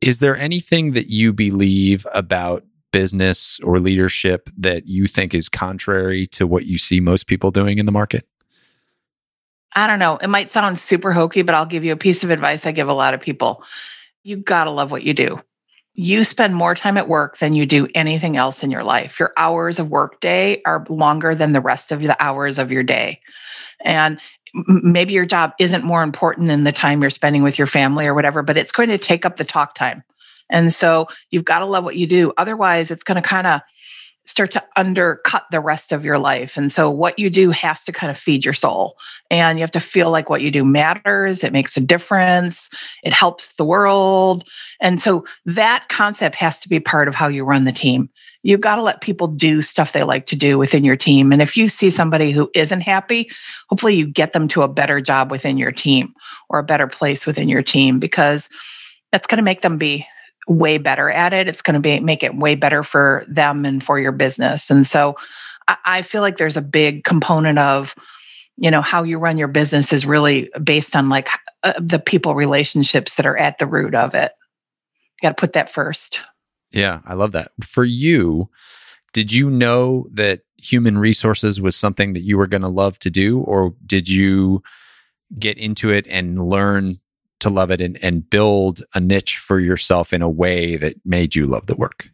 Is there anything that you believe about business or leadership that you think is contrary to what you see most people doing in the market? I don't know. It might sound super hokey, but I'll give you a piece of advice I give a lot of people. You got to love what you do you spend more time at work than you do anything else in your life. Your hours of work day are longer than the rest of the hours of your day. And maybe your job isn't more important than the time you're spending with your family or whatever, but it's going to take up the talk time. And so you've got to love what you do. Otherwise, it's going to kind of start to undercut the rest of your life. And so what you do has to kind of feed your soul. And you have to feel like what you do matters, it makes a difference, it helps the world. And so that concept has to be part of how you run the team. You've got to let people do stuff they like to do within your team. And if you see somebody who isn't happy, hopefully you get them to a better job within your team or a better place within your team because that's going to make them be way better at it. It's going to be make it way better for them and for your business. And so I, I feel like there's a big component of, you know, how you run your business is really based on like uh, the people relationships that are at the root of it. You got to put that first. Yeah, I love that. For you, did you know that human resources was something that you were going to love to do or did you get into it and learn to love it and, and build a niche for yourself in a way that made you love the work?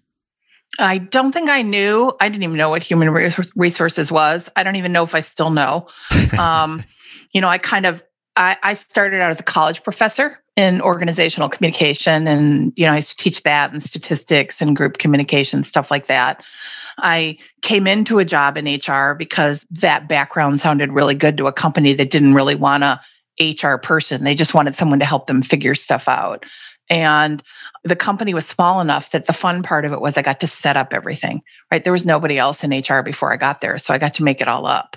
I don't think I knew. I didn't even know what human resources was. I don't even know if I still know. Um, [laughs] you know, I kind of I, I, started out as a college professor in organizational communication, and you know, I used to teach that and statistics and group communication stuff like that. I came into a job in HR because that background sounded really good to a company that didn't really want to HR person. They just wanted someone to help them figure stuff out. And the company was small enough that the fun part of it was I got to set up everything, right? There was nobody else in HR before I got there. So I got to make it all up.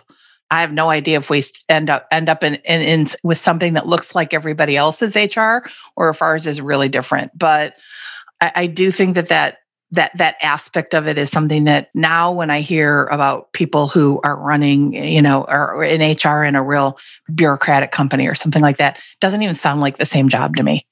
I have no idea if we end up end up in, in, in with something that looks like everybody else's HR or if ours is really different. But I, I do think that that that that aspect of it is something that now when i hear about people who are running you know or in hr in a real bureaucratic company or something like that doesn't even sound like the same job to me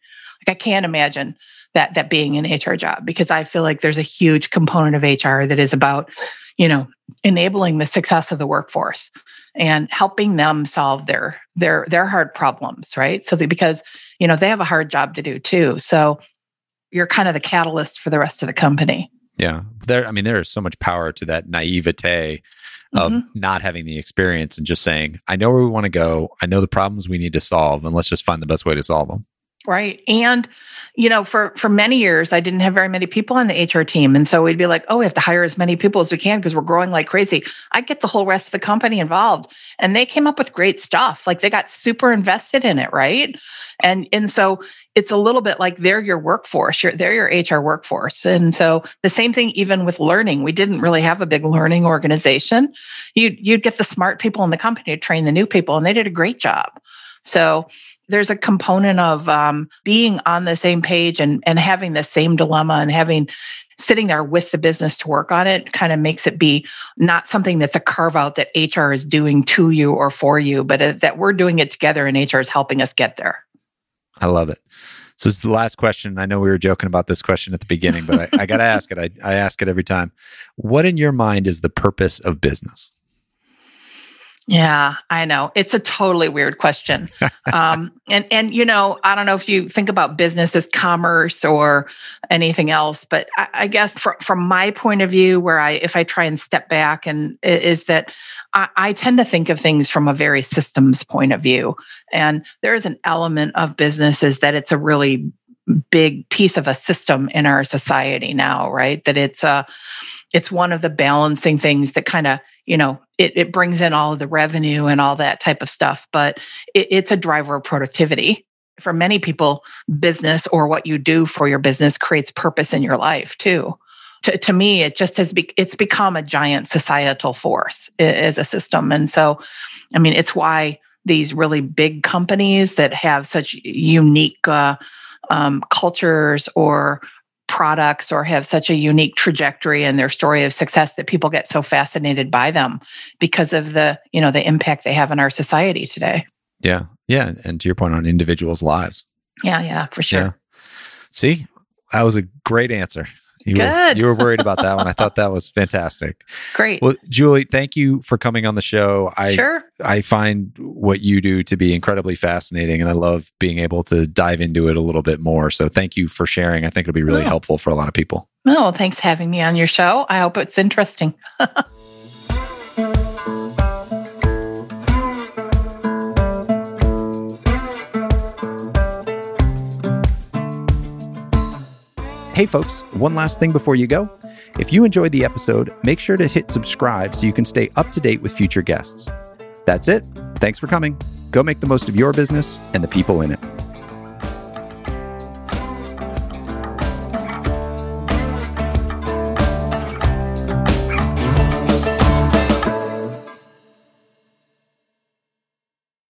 like i can't imagine that that being an HR job because I feel like there's a huge component of HR that is about, you know, enabling the success of the workforce and helping them solve their their their hard problems, right? So because, you know, they have a hard job to do too. So you're kind of the catalyst for the rest of the company. Yeah. There I mean there is so much power to that naivete of mm-hmm. not having the experience and just saying, I know where we want to go. I know the problems we need to solve and let's just find the best way to solve them. Right. And you know, for for many years, I didn't have very many people on the HR team, and so we'd be like, "Oh, we have to hire as many people as we can because we're growing like crazy." I get the whole rest of the company involved, and they came up with great stuff. Like they got super invested in it, right? And and so it's a little bit like they're your workforce. You're, they're your HR workforce, and so the same thing even with learning. We didn't really have a big learning organization. You you'd get the smart people in the company to train the new people, and they did a great job. So there's a component of um, being on the same page and and having the same dilemma and having sitting there with the business to work on it kind of makes it be not something that's a carve out that HR is doing to you or for you, but uh, that we're doing it together and HR is helping us get there. I love it. So this is the last question. I know we were joking about this question at the beginning, but I, I got to [laughs] ask it. I, I ask it every time. What in your mind is the purpose of business? Yeah, I know. It's a totally weird question. [laughs] um, and and you know, I don't know if you think about business as commerce or anything else, but I, I guess from from my point of view, where I if I try and step back and is that I, I tend to think of things from a very systems point of view. And there is an element of business is that it's a really big piece of a system in our society now, right? That it's a it's one of the balancing things that kind of you know it, it brings in all of the revenue and all that type of stuff but it, it's a driver of productivity for many people business or what you do for your business creates purpose in your life too to, to me it just has be, it's become a giant societal force as a system and so i mean it's why these really big companies that have such unique uh, um, cultures or products or have such a unique trajectory in their story of success that people get so fascinated by them because of the you know the impact they have in our society today. Yeah. Yeah. And to your point on individuals lives. Yeah. Yeah. For sure. Yeah. see that was a great answer you Good. Were, you were worried about that one. I thought that was fantastic. Great. Well, Julie, thank you for coming on the show. I sure. I find what you do to be incredibly fascinating, and I love being able to dive into it a little bit more. So, thank you for sharing. I think it'll be really helpful for a lot of people. Oh, thanks for having me on your show. I hope it's interesting. [laughs] Hey, folks, one last thing before you go. If you enjoyed the episode, make sure to hit subscribe so you can stay up to date with future guests. That's it. Thanks for coming. Go make the most of your business and the people in it.